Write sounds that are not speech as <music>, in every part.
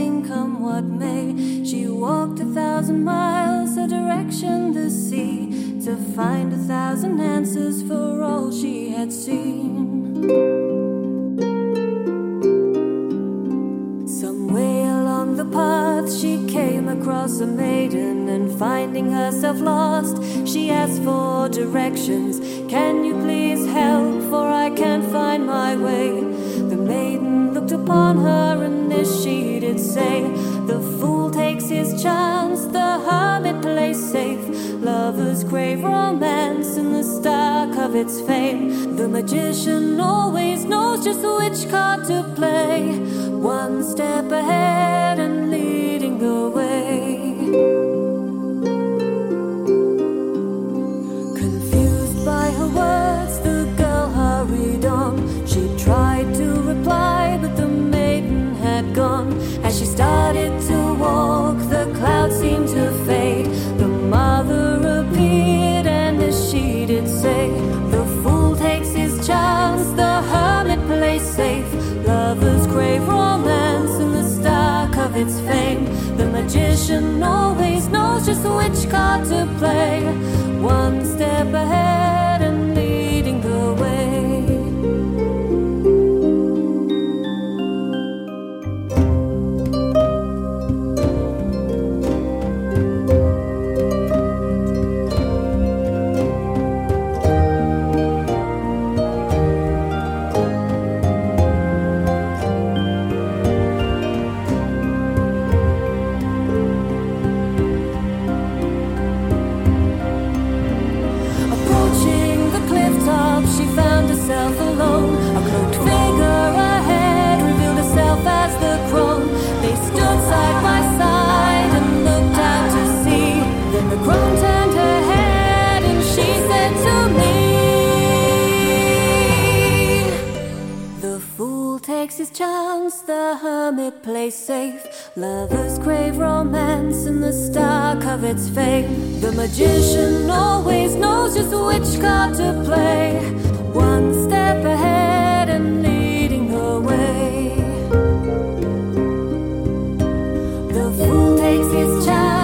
Come what may. She walked a thousand miles, a direction the sea, to find a thousand answers for all she had seen. Some way along the path, she came across a maiden, and finding herself lost, she asked for directions. Say The fool takes his chance, the hermit plays safe. Lovers crave romance in the stark of its fame. The magician always knows just which card to play. One step ahead its fame. The magician always knows just which card to play. One step ahead his chance, the hermit plays safe. Lovers crave romance in the stark of its fame. The magician always knows just which card to play. One step ahead and leading the way. The fool takes his chance,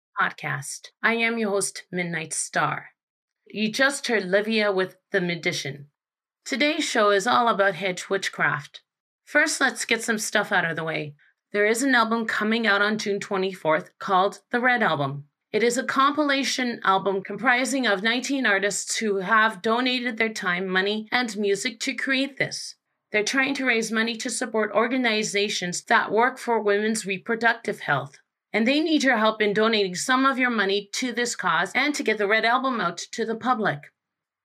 podcast. I am your host, Midnight Star. You just heard Livia with The Magician. Today's show is all about hedge witchcraft. First, let's get some stuff out of the way. There is an album coming out on June 24th called The Red Album. It is a compilation album comprising of 19 artists who have donated their time, money, and music to create this. They're trying to raise money to support organizations that work for women's reproductive health. And they need your help in donating some of your money to this cause and to get the Red Album out to the public.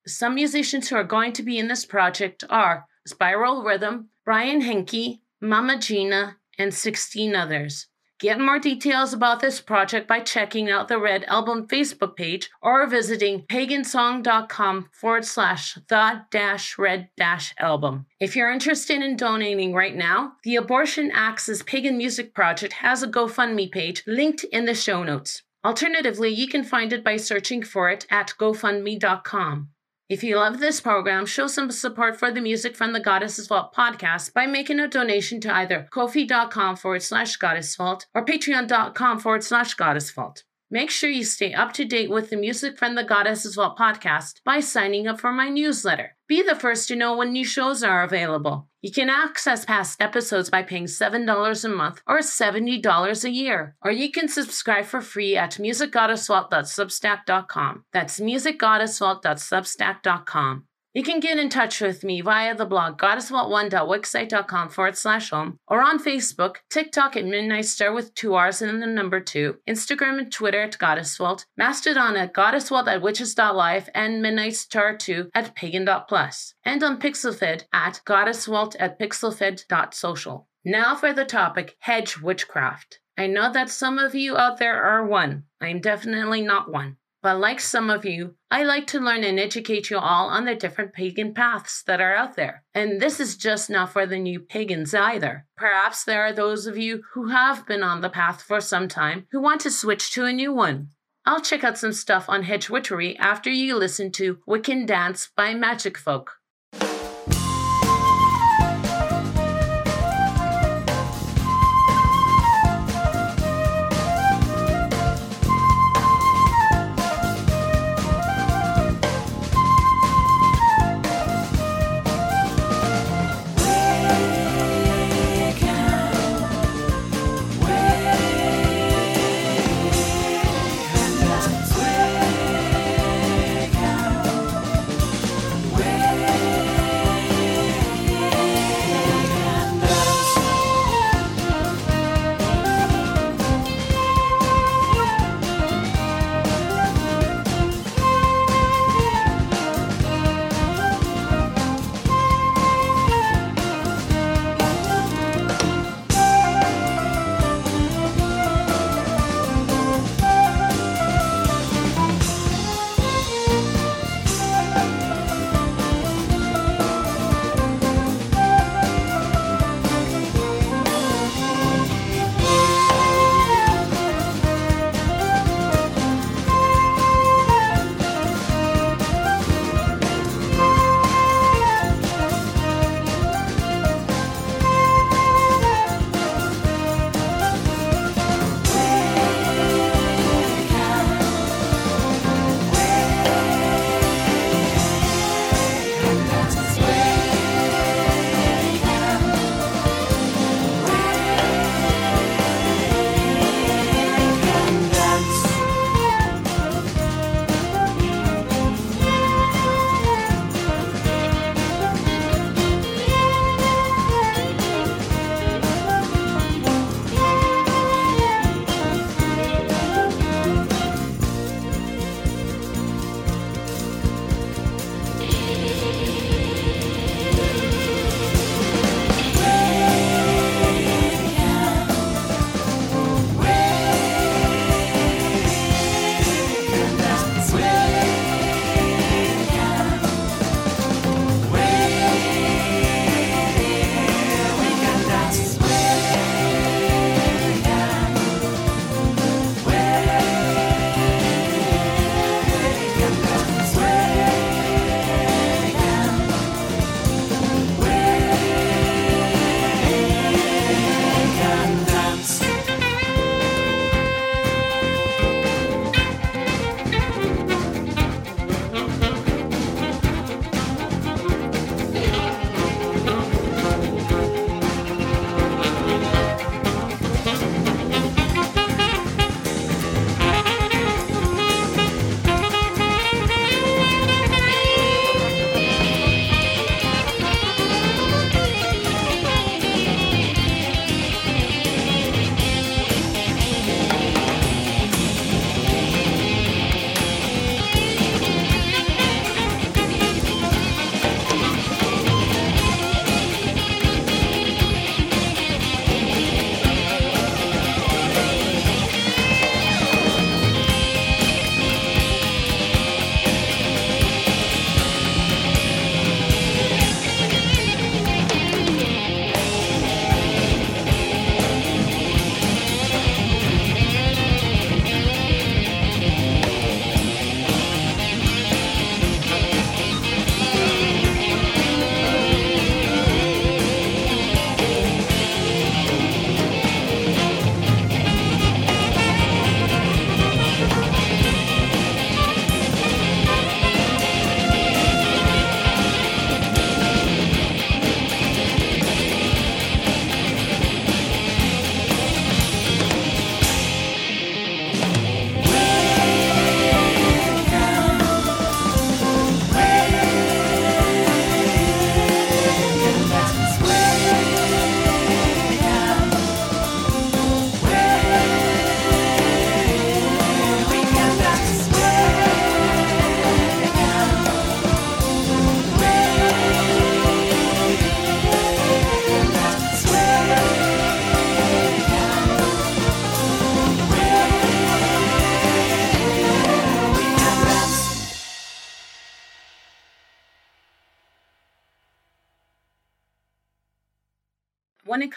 Some musicians who are going to be in this project are Spiral Rhythm, Brian Henke, Mama Gina, and 16 others. Get more details about this project by checking out the Red Album Facebook page or visiting pagansong.com forward slash the dash red dash album. If you're interested in donating right now, the Abortion Access Pagan Music Project has a GoFundMe page linked in the show notes. Alternatively, you can find it by searching for it at gofundme.com. If you love this program, show some support for the Music from the Goddess's Vault podcast by making a donation to either kofi.com forward slash goddess vault or patreon.com forward slash goddess vault. Make sure you stay up to date with the Music from the Goddess's Vault podcast by signing up for my newsletter. Be the first to know when new shows are available. You can access past episodes by paying $7 a month or $70 a year. Or you can subscribe for free at musicgoddessvault.substack.com. That's musicgoddessvault.substack.com. You can get in touch with me via the blog goddessvault1.wixsite.com forward slash home or on Facebook, TikTok at Midnight Star with two R's and the number two, Instagram and Twitter at Goddessvault, Mastodon at Goddessvault at witches.live, and Midnight Star 2 at pagan.plus, and on Pixelfed at Goddessvault at pixelfed.social. Now for the topic hedge witchcraft. I know that some of you out there are one. I'm definitely not one. But like some of you, I like to learn and educate you all on the different pagan paths that are out there. And this is just not for the new pagans either. Perhaps there are those of you who have been on the path for some time who want to switch to a new one. I'll check out some stuff on hedge witchery after you listen to Wiccan Dance by Magicfolk.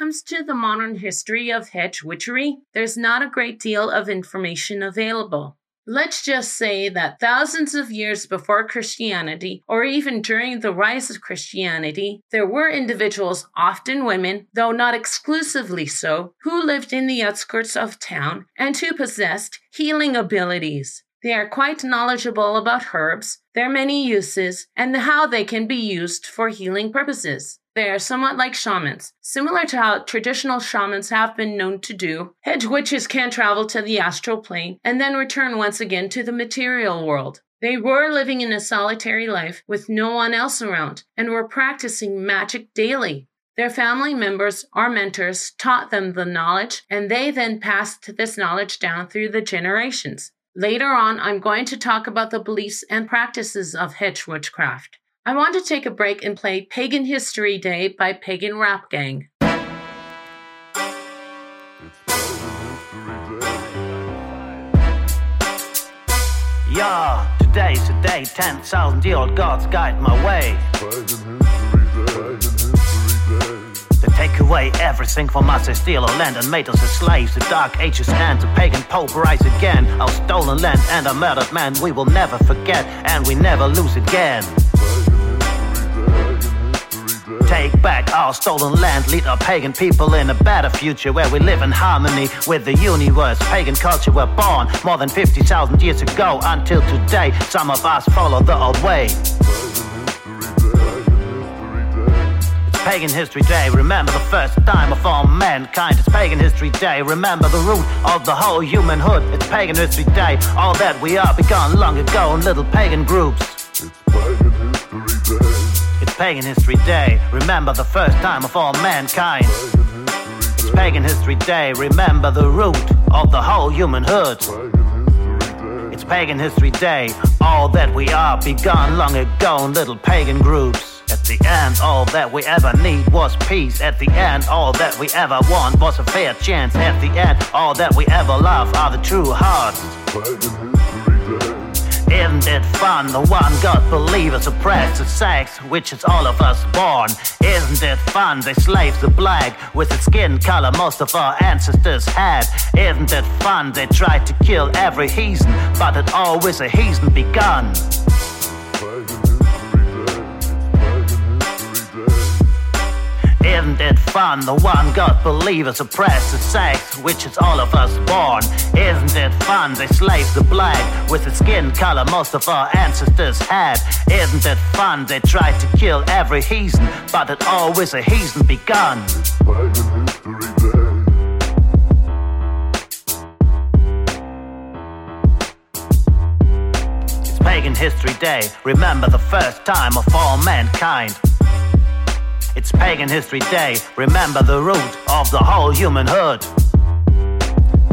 Comes to the modern history of hedge witchery, there's not a great deal of information available. Let's just say that thousands of years before Christianity, or even during the rise of Christianity, there were individuals, often women, though not exclusively so, who lived in the outskirts of town and who possessed healing abilities. They are quite knowledgeable about herbs, their many uses, and how they can be used for healing purposes. They are somewhat like shamans. Similar to how traditional shamans have been known to do, hedge witches can travel to the astral plane and then return once again to the material world. They were living in a solitary life with no one else around and were practicing magic daily. Their family members or mentors taught them the knowledge, and they then passed this knowledge down through the generations. Later on, I'm going to talk about the beliefs and practices of hedge witchcraft. I want to take a break and play Pagan History Day by Pagan Rap Gang. Yeah, today's the day, 10,000 year old gods guide my way. They take away everything from us, they steal our land and made us as slaves. The dark ages end, the pagan pope rise again. Our stolen land and our murdered man, we will never forget, and we never lose again. Take back our stolen land, lead our pagan people in a better future where we live in harmony with the universe. Pagan culture were born more than 50,000 years ago until today. Some of us follow the old way. It's Pagan History Day, remember the first time of all mankind. It's Pagan History Day, remember the root of the whole humanhood. It's Pagan History Day, all that we are begun long ago in little pagan groups. It's Pagan History Day. Remember the first time of all mankind. It's Pagan History Day. Remember the root of the whole humanhood. It's Pagan History Day. All that we are begun long ago in little pagan groups. At the end, all that we ever need was peace. At the end, all that we ever want was a fair chance. At the end, all that we ever love are the true hearts. Isn't it fun? The one God believers oppressed to sex, which is all of us born. Isn't it fun? They slaves the black with the skin color most of our ancestors had. Isn't it fun? They tried to kill every heathen, but it always a heathen begun. Isn't it fun? The one God believers oppress the sex, which is all of us born. Isn't it fun? They slaves the black with the skin color most of our ancestors had. Isn't it fun? They tried to kill every heathen, but it always a heathen begun. It's Pagan History Day. Remember the first time of all mankind. It's Pagan History Day. Remember the root of the whole humanhood.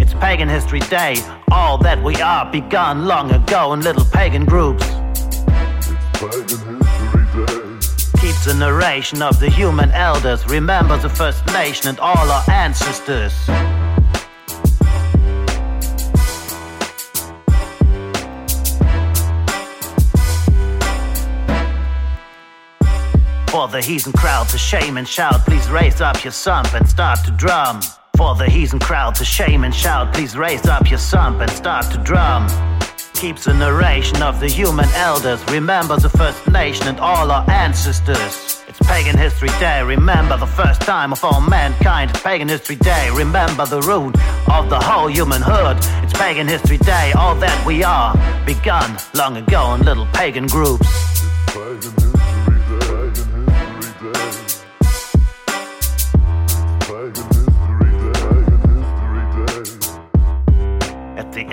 It's Pagan History Day. All that we are begun long ago in little pagan groups. It's Pagan History Day. Keeps the narration of the human elders. Remember the First Nation and all our ancestors. For the heathen crowd to shame and shout, please raise up your sump and start to drum. For the heathen crowd to shame and shout, please raise up your sump and start to drum. Keeps the narration of the human elders, remember the First Nation and all our ancestors. It's Pagan History Day, remember the first time of all mankind. It's Pagan History Day, remember the root of the whole humanhood. It's Pagan History Day, all that we are, begun long ago in little pagan groups. At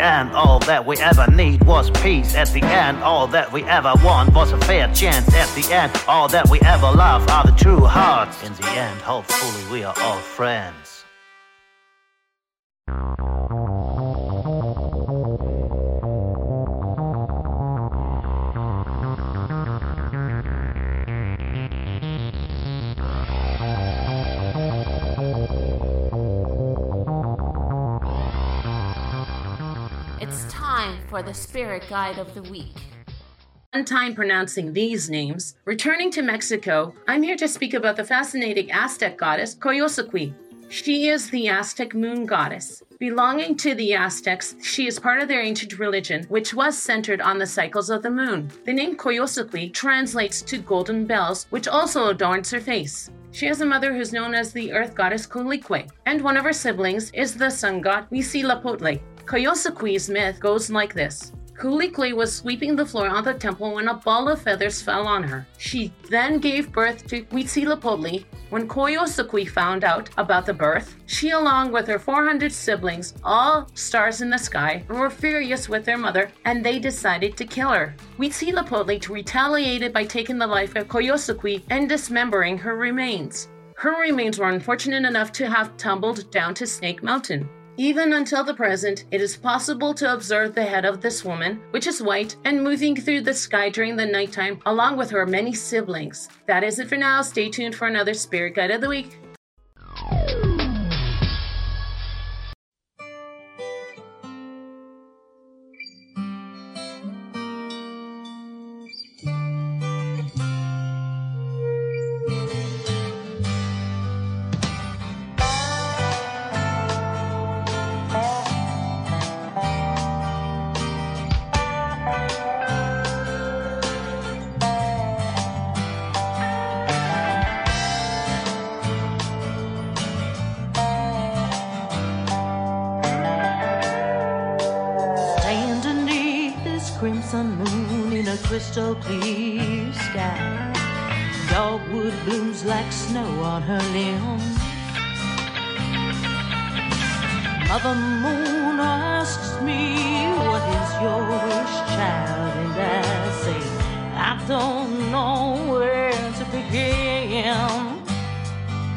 end, all that we ever need was peace. At the end, all that we ever want was a fair chance. At the end, all that we ever love are the true hearts. In the end, hopefully, we are all friends. For the spirit guide of the week. One time pronouncing these names. Returning to Mexico, I'm here to speak about the fascinating Aztec goddess Coyolxauhqui. She is the Aztec moon goddess. Belonging to the Aztecs, she is part of their ancient religion, which was centered on the cycles of the moon. The name Coyolxauhqui translates to golden bells, which also adorns her face. She has a mother who's known as the earth goddess Coatlicue, and one of her siblings is the sun god Huitzilopochtli. Coyolxauhqui's myth goes like this. Coatlicue was sweeping the floor of the temple when a ball of feathers fell on her. She then gave birth to Huitzilopochtli. When Coyolxauhqui found out about the birth, she, along with her 400 siblings, all stars in the sky, were furious with their mother and they decided to kill her. Huitzilopochtli retaliated by taking the life of Coyolxauhqui and dismembering her remains. Her remains were unfortunate enough to have tumbled down to Snake Mountain. Even until the present, it is possible to observe the head of this woman, which is white and moving through the sky during the nighttime, along with her many siblings. That is it for now. Stay tuned for another Spirit Guide of the Week.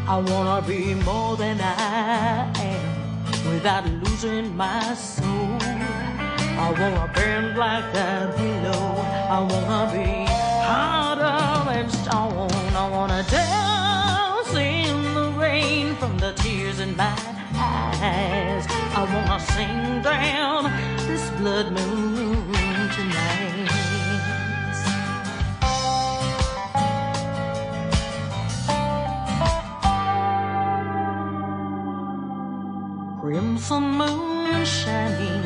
I wanna be more than I am without losing my soul. I wanna bend like that willow. I wanna be harder than stone. I wanna dance in the rain from the tears in my eyes. I wanna sing down this blood moon Crimson moon shining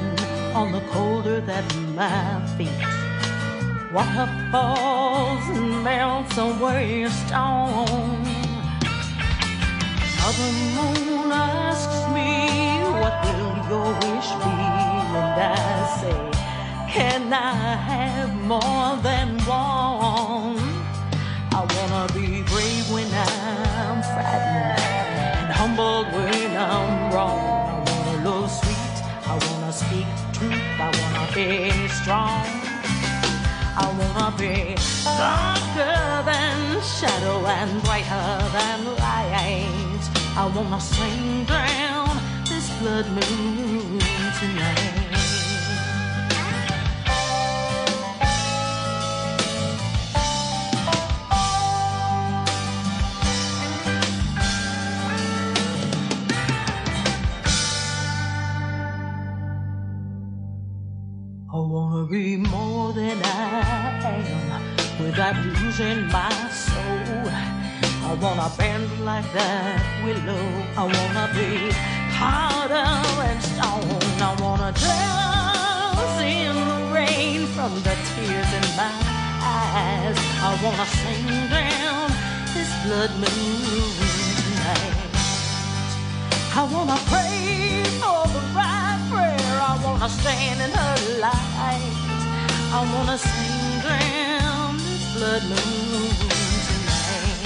on the colder that my feet. Waterfalls and melts away stone. Mother moon asks me, What will your wish be? And I say, Can I have more than one? I wanna be brave when I'm frightened and humbled when I'm wrong. I wanna be strong. I wanna be darker than shadow and brighter than light. I wanna sing down this blood moon tonight. I wanna be more than I am without losing my soul. I wanna bend like that willow. I wanna be harder than stone. I wanna dance in the rain from the tears in my eyes. I wanna sing down this blood moon tonight. I wanna pray wanna stand in her light. I wanna sing down this blood moon tonight.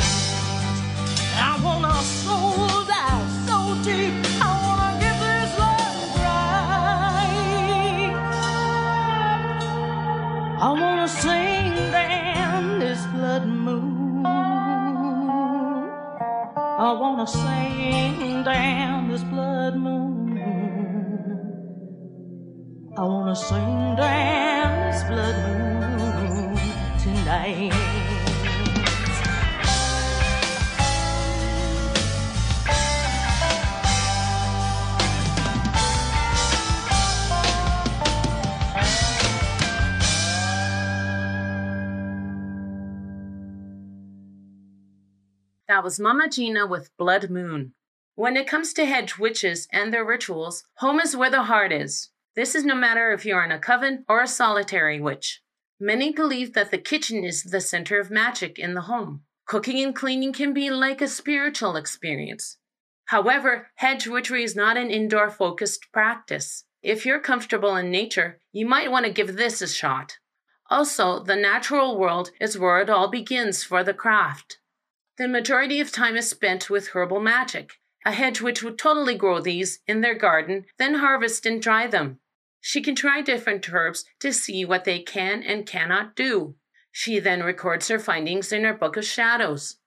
I wanna soul dive so deep. I wanna get this love right. I wanna sing down this blood moon. I wanna sing down this blood moon. I wanna sing, dance, blood moon tonight. That was Mama Gina with Blood Moon. When it comes to hedge witches and their rituals, home is where the heart is. This is no matter if you're in a coven or a solitary witch. Many believe that the kitchen is the center of magic in the home. Cooking and cleaning can be like a spiritual experience. However, hedge witchery is not an indoor focused practice. If you're comfortable in nature, you might want to give this a shot. Also, the natural world is where it all begins for the craft. The majority of time is spent with herbal magic. A hedge witch would totally grow these in their garden, then harvest and dry them. She can try different herbs to see what they can and cannot do. She then records her findings in her Book of Shadows.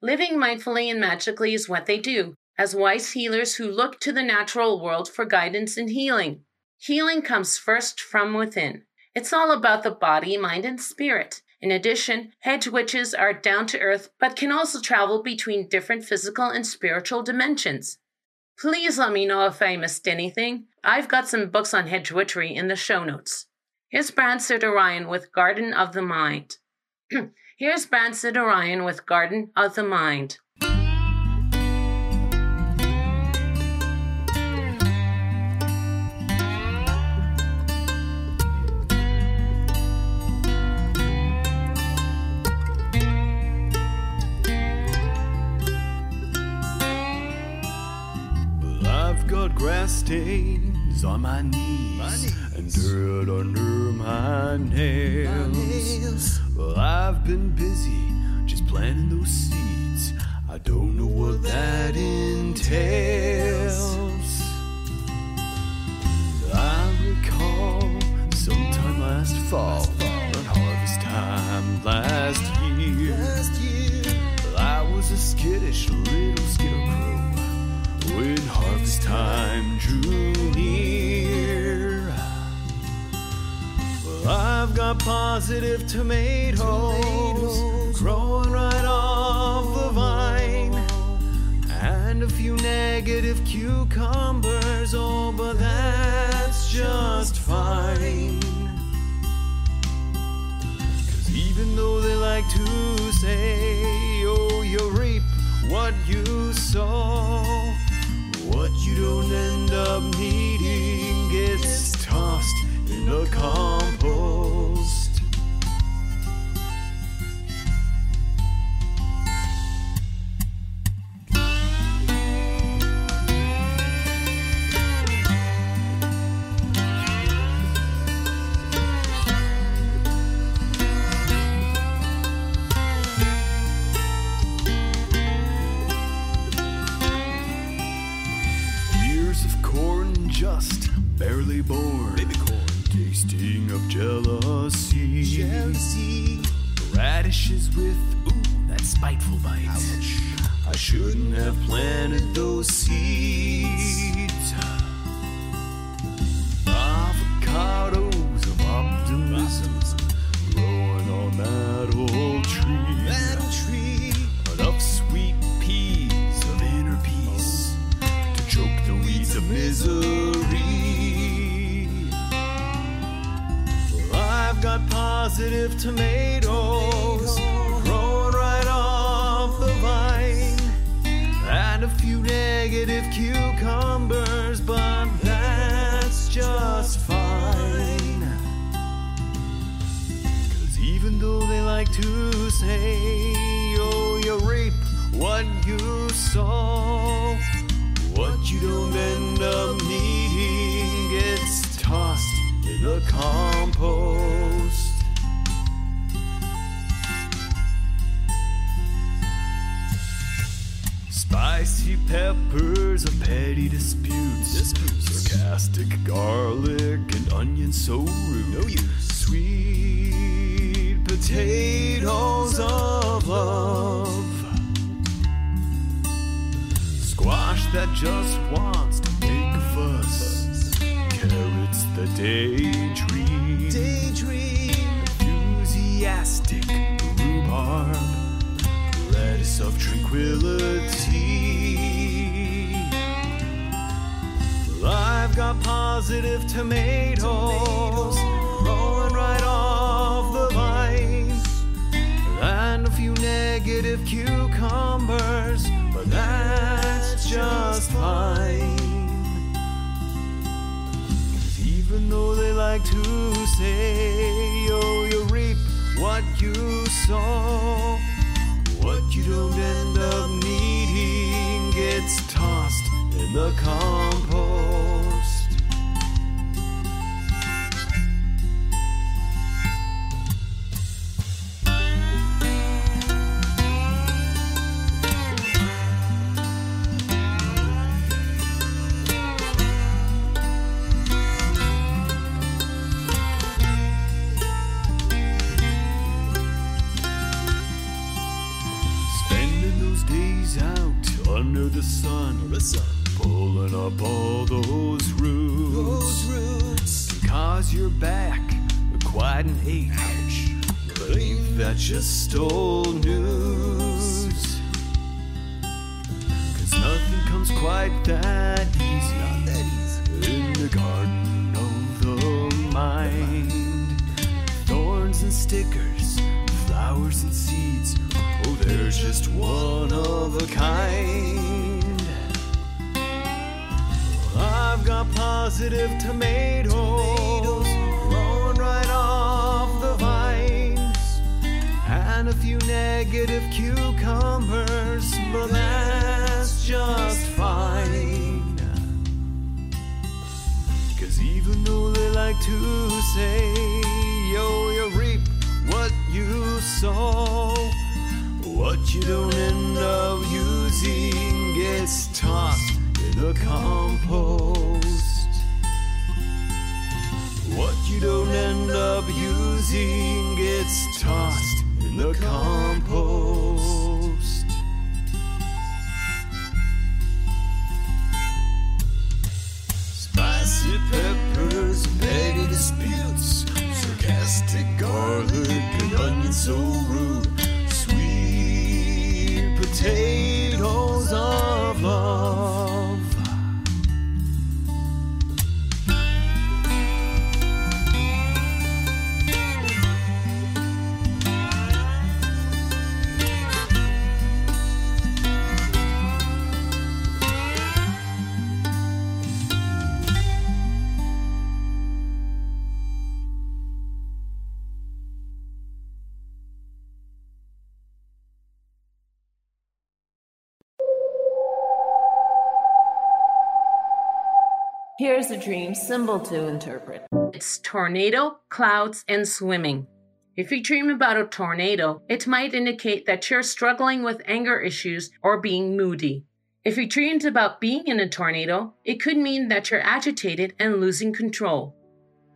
Living mindfully and magically is what they do, as wise healers who look to the natural world for guidance and healing. Healing comes first from within. It's all about the body, mind, and spirit. In addition, hedge witches are down to earth but can also travel between different physical and spiritual dimensions. Please let me know if I missed anything. I've got some books on hedge witchery in the show notes. Here's Bran Cerrdorion with Garden of the Mind. <clears throat> Here's Bran Cerrdorion with Garden of the Mind. I've got stains on my knees, and dirt under my nails. Well, I've been busy just planting those seeds. I don't know what that entails. I recall sometime last fall, around harvest time last year. Well, I was a skittish little scarecrow when harvest time drew near. Well, I've got positive tomatoes, growing right off the vine, and a few negative cucumbers. Oh, but that's just fine. Cause even though they like to say, oh, you reap what you sow, don't end up needing gets tossed in the compost. Jealousy. Jealousy. Radishes with, ooh, that spiteful bite. I shouldn't have planted those seeds. Avocados of optimism growing on that old tree. That old tree. Enough sweet peas of inner peace to choke the weeds of misery. Positive tomatoes growing right off the vine, and a few negative cucumbers, but that's just fine. Cause even though they like to say, oh, you reap what you sow, what you don't end up needing gets tossed in the compost. Peppers of petty disputes. disputes. Sarcastic garlic and onion so rude. No use. Sweet potatoes of love. Squash that just wants to make a fuss. Carrots that daydream. Daydream. Enthusiastic rhubarb. Lettuce of tranquility. I've got positive tomatoes growing right off the vines and a few negative cucumbers, but that's just fine. Even though they like to say, oh, you reap what you sow, what you don't end up needing gets tossed in the compost. You sow, what you don't end up using gets tossed in the compost. What you don't end up using gets tossed in the compost. Spicy disputes, sarcastic garlic and onion so rude. Sweet potatoes of love. Symbol to interpret it's tornado, clouds, and swimming. If you dream about a tornado, it might indicate that you're struggling with anger issues or being moody. If you dreamed about being in a tornado, it could mean that you're agitated and losing control.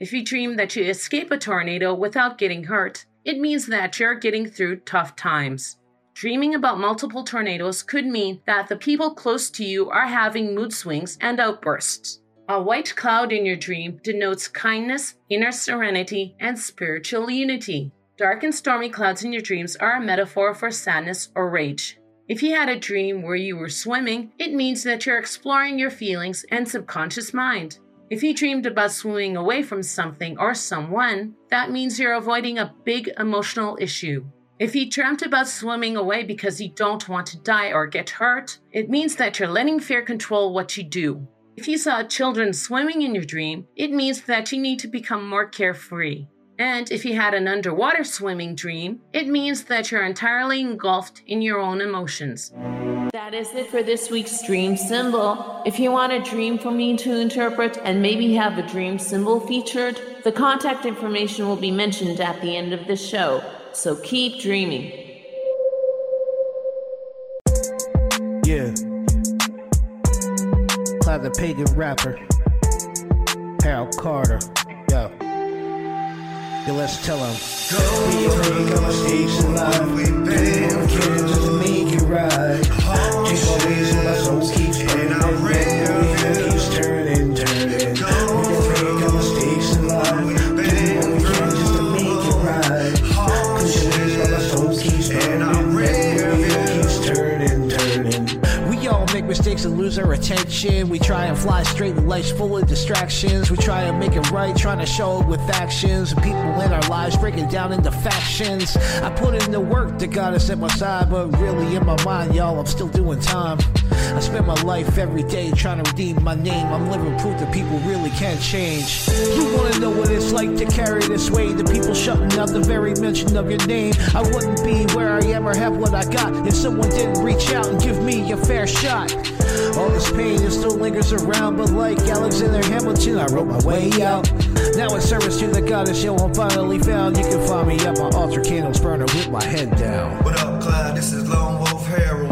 If you dream that you escape a tornado without getting hurt, it means that you're getting through tough times. Dreaming about multiple tornadoes could mean that the people close to you are having mood swings and outbursts. A white cloud in your dream denotes kindness, inner serenity, and spiritual unity. Dark and stormy clouds in your dreams are a metaphor for sadness or rage. If you had a dream where you were swimming, it means that you're exploring your feelings and subconscious mind. If you dreamed about swimming away from something or someone, that means you're avoiding a big emotional issue. If you dreamt about swimming away because you don't want to die or get hurt, it means that you're letting fear control what you do. If you saw children swimming in your dream, it means that you need to become more carefree. And if you had an underwater swimming dream, it means that you're entirely engulfed in your own emotions. That is it for this week's dream symbol. If you want a dream for me to interpret and maybe have a dream symbol featured, the contact information will be mentioned at the end of the show. So keep dreaming. Cloud the pagan rapper. Harold Carter. Yo. Yo, let's tell him. We life. We can just to make it right. Burning. And everything keeps turning, mistakes and lose our attention. We try and fly straight in life's full of distractions. We try and make it right, trying to show it with actions. And people in our lives breaking down into factions. I put in the work that got us at my side, but really in my mind, y'all, I'm still doing time. I spend my life every day trying to redeem my name. I'm living proof that people really can't change. You wanna know what it's like to carry this weight? The people shutting out the very mention of your name. I wouldn't be where I am or have what I got if someone didn't reach out and give me a fair shot. All this pain it still lingers around, but like Alexander Hamilton, I wrote my way out. Now in service to the goddess, yo, I'm finally found. You can find me at my altar candles burning with my head down. What up, Clyde? This is Lone Wolf Harold.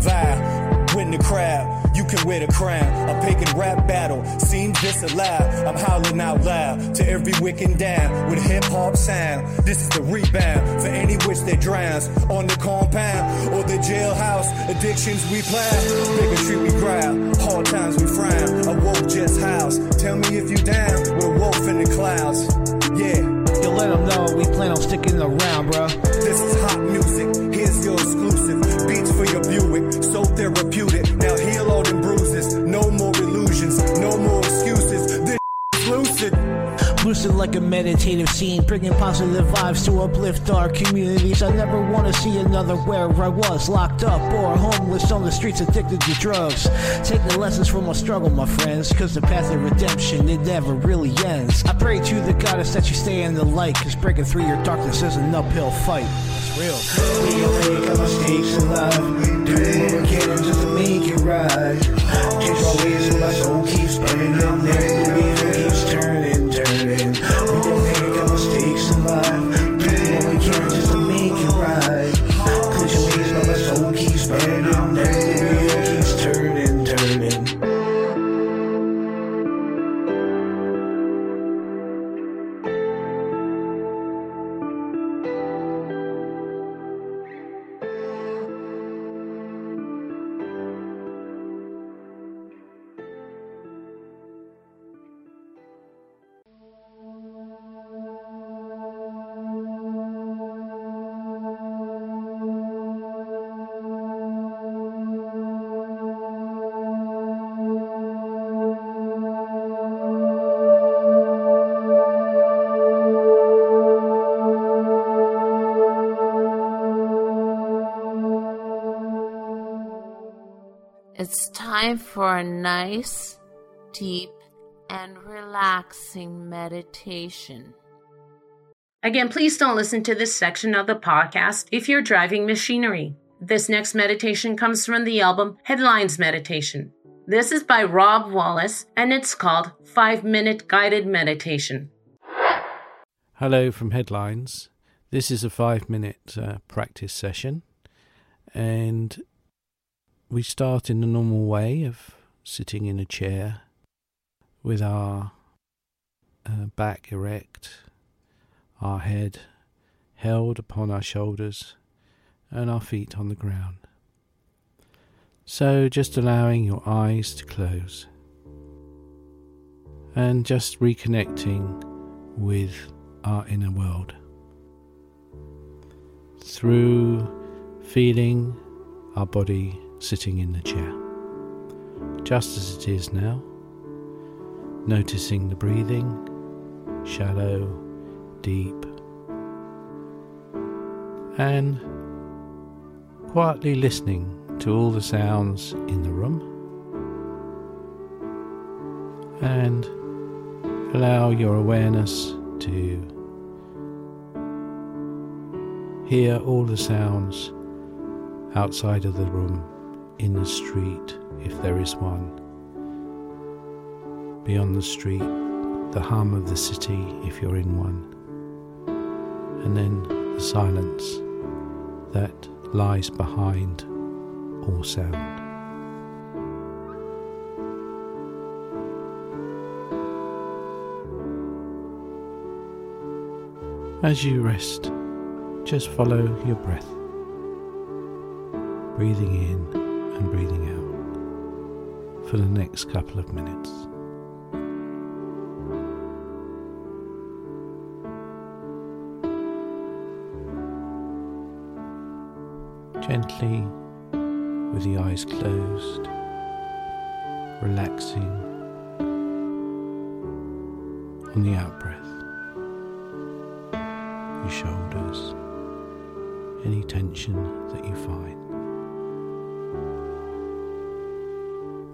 Vow. Win the crowd, you can wear the crown. A pagan rap battle seems disallowed. I'm howling out loud to every wicked down with hip hop sound. This is the rebound for any witch that drowns on the compound or the jailhouse. Addictions we plow, bigotry we growl, like a meditative scene, bringing positive vibes to uplift our communities. I never want to see another where I was locked up or homeless on the streets addicted to drugs. Take the lessons from my struggle, my friends, cause the path of redemption, it never really ends. I pray to the goddess that you stay in the light, cause breaking through your darkness is an uphill fight. It's real. We all make our mistakes in life. Do what we can just to make it right. Change my ways so my soul keeps burning. And It's time for a nice, deep, and relaxing meditation. Again, please don't listen to this section of the podcast if you're driving machinery. This next meditation comes from the album Headlines Meditation. This is by Rob Wallis and it's called 5 Minute Guided Meditation. Hello from Headlines. This is a five minute uh, practice session, and we start in the normal way of sitting in a chair with our uh, back erect, our head held upon our shoulders, and our feet on the ground. So just allowing your eyes to close and just reconnecting with our inner world through feeling our body sitting in the chair, just as it is now, noticing the breathing, shallow, deep, and quietly listening to all the sounds in the room, and allow your awareness to hear all the sounds outside of the room, in the street, if there is one, beyond the street, the hum of the city if you're in one, and then the silence that lies behind all sound. As you rest, just follow your breath, breathing in and breathing out for the next couple of minutes. Gently, with the eyes closed, relaxing on the out breath, your shoulders, any tension that you find.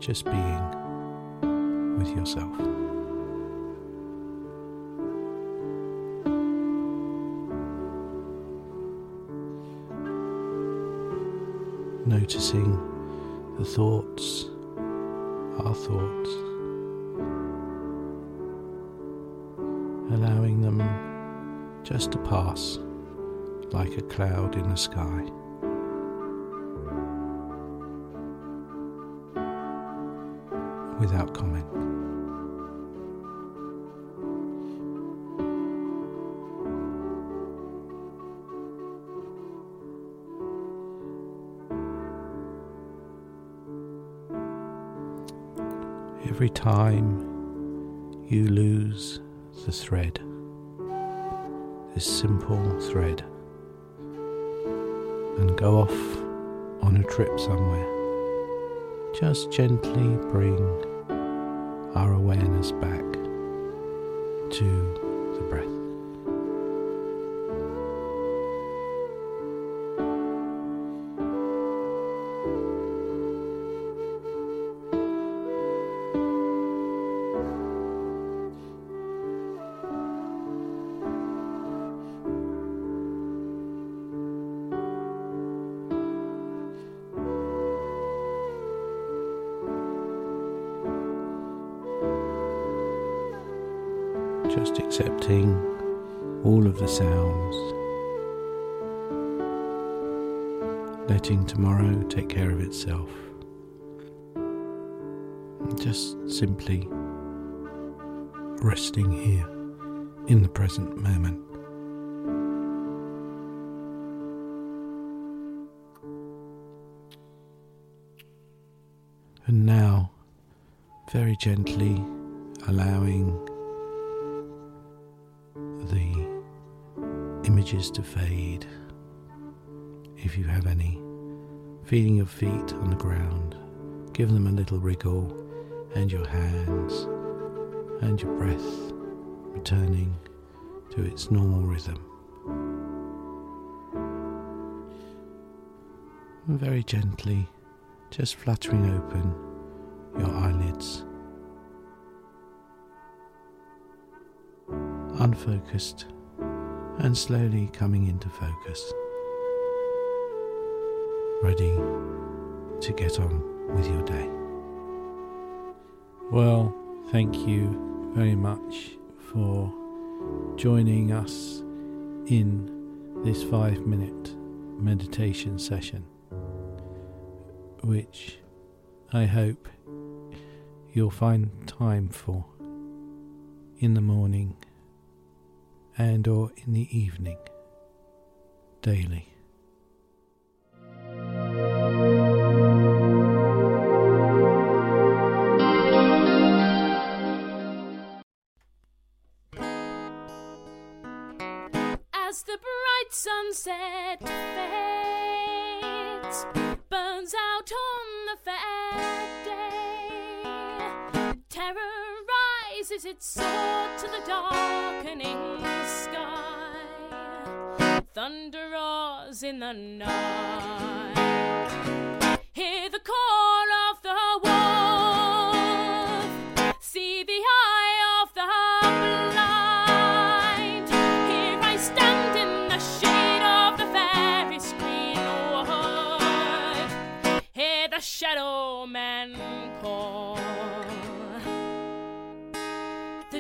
Just being with yourself. noticing the thoughts, our thoughts, allowing them just to pass like a cloud in the sky. Without comment. every time you lose the thread, this simple thread, and go off on a trip somewhere, just gently bring our awareness back to the breath. Feeling your feet on the ground, give them a little wriggle, and your hands and your breath returning to its normal rhythm. And very gently, just fluttering open your eyelids. unfocused and slowly coming into focus. Ready to get on with your day. Well, thank you very much for joining us in this five minute meditation session, which I hope you'll find time for in the morning and or in the evening daily.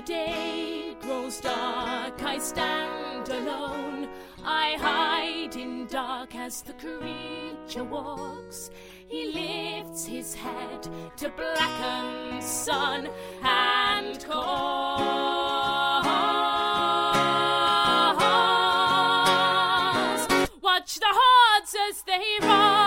Day grows dark, I stand alone. I hide in dark as the creature walks. He lifts his head to blacken sun and calls. Watch the hordes as they run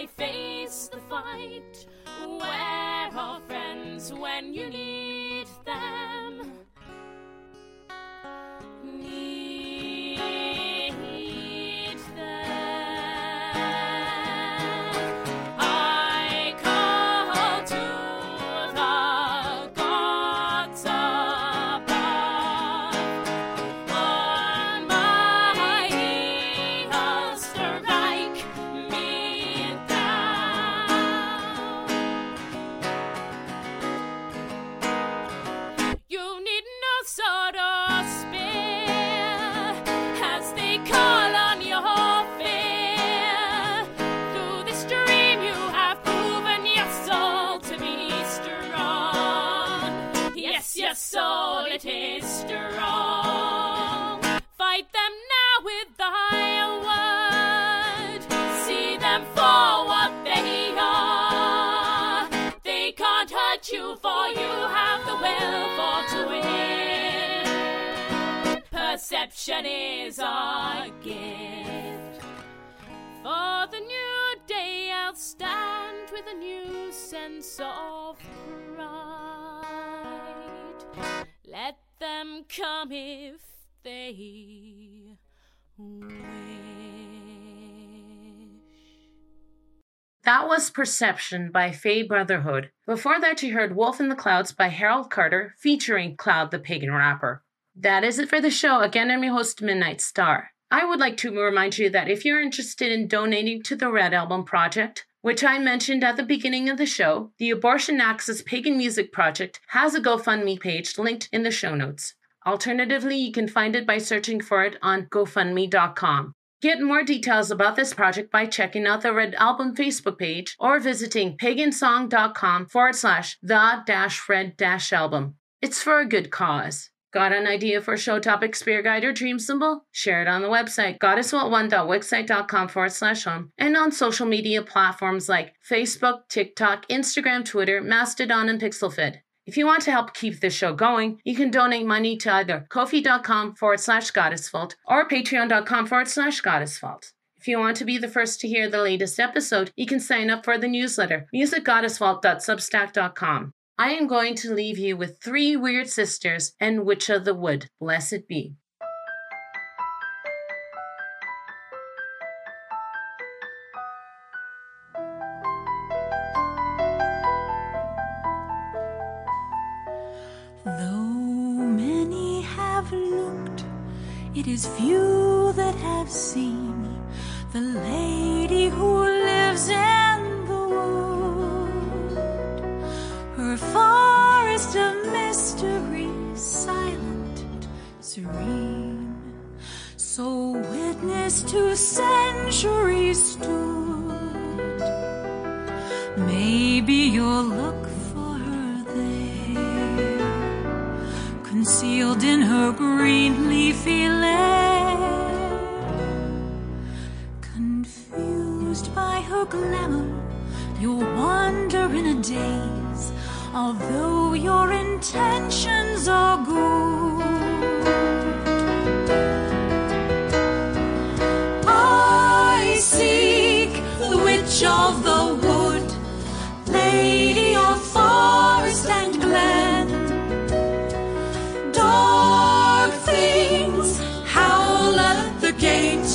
I face the fight. Where are friends when you need them? Our gift. For the new day, I'll stand with a new sense of pride. Let them come if they. That was Perception by Fay Brotherhood. Before that, you heard Wolf in the Clouds by Harold Carter featuring Cloud the Pagan Rapper. That is it for the show. Again, I'm your host, Midnight Star. I would like to remind you that if you're interested in donating to the Red Album Project, which I mentioned at the beginning of the show, the Abortion Access Pagan Music Project has a GoFundMe page linked in the show notes. Alternatively, you can find it by searching for it on GoFundMe.com. Get more details about this project by checking out the Red Album Facebook page or visiting pagansong.com forward slash the dash red dash album. It's for a good cause. Got an idea for show topic, spirit guide, or dream symbol? Share it on the website, goddessvault1.wixsite.com forward slash home, and on social media platforms like Facebook, TikTok, Instagram, Twitter, Mastodon, and Pixelfed. If you want to help keep this show going, you can donate money to either kofi.com forward slash goddessvault or patreon.com forward slash goddessvault. If you want to be the first to hear the latest episode, you can sign up for the newsletter, musicgoddessvault.substack.com. I am going to leave you with Three Weird Sisters and Witch of the Wood. Blessed be. Though many have looked, it is few that have seen the lady who lives in serene, so witness to centuries stood. Maybe you'll look for her there concealed in her green leafy lair. Confused by her glamour, you'll wander in a daze, although your intentions are good. Witch of the wood, lady of forest and glen. Dark things howl at the gate,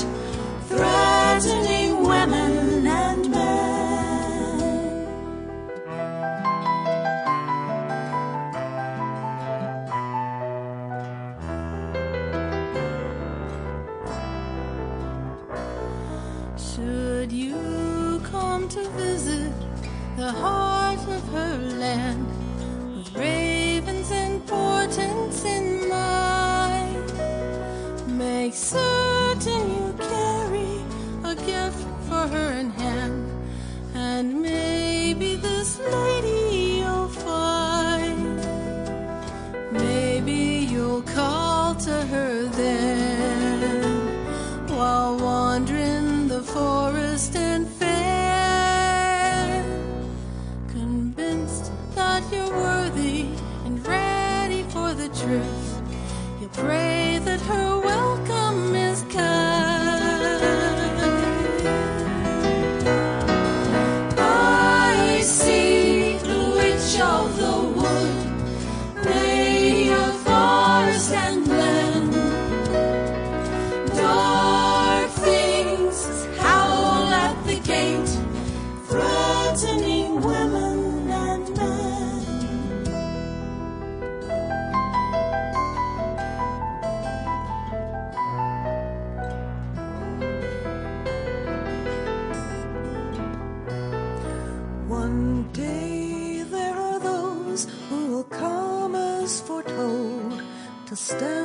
to